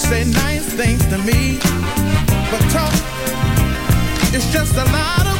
say nice things to me, but talk is just a lot of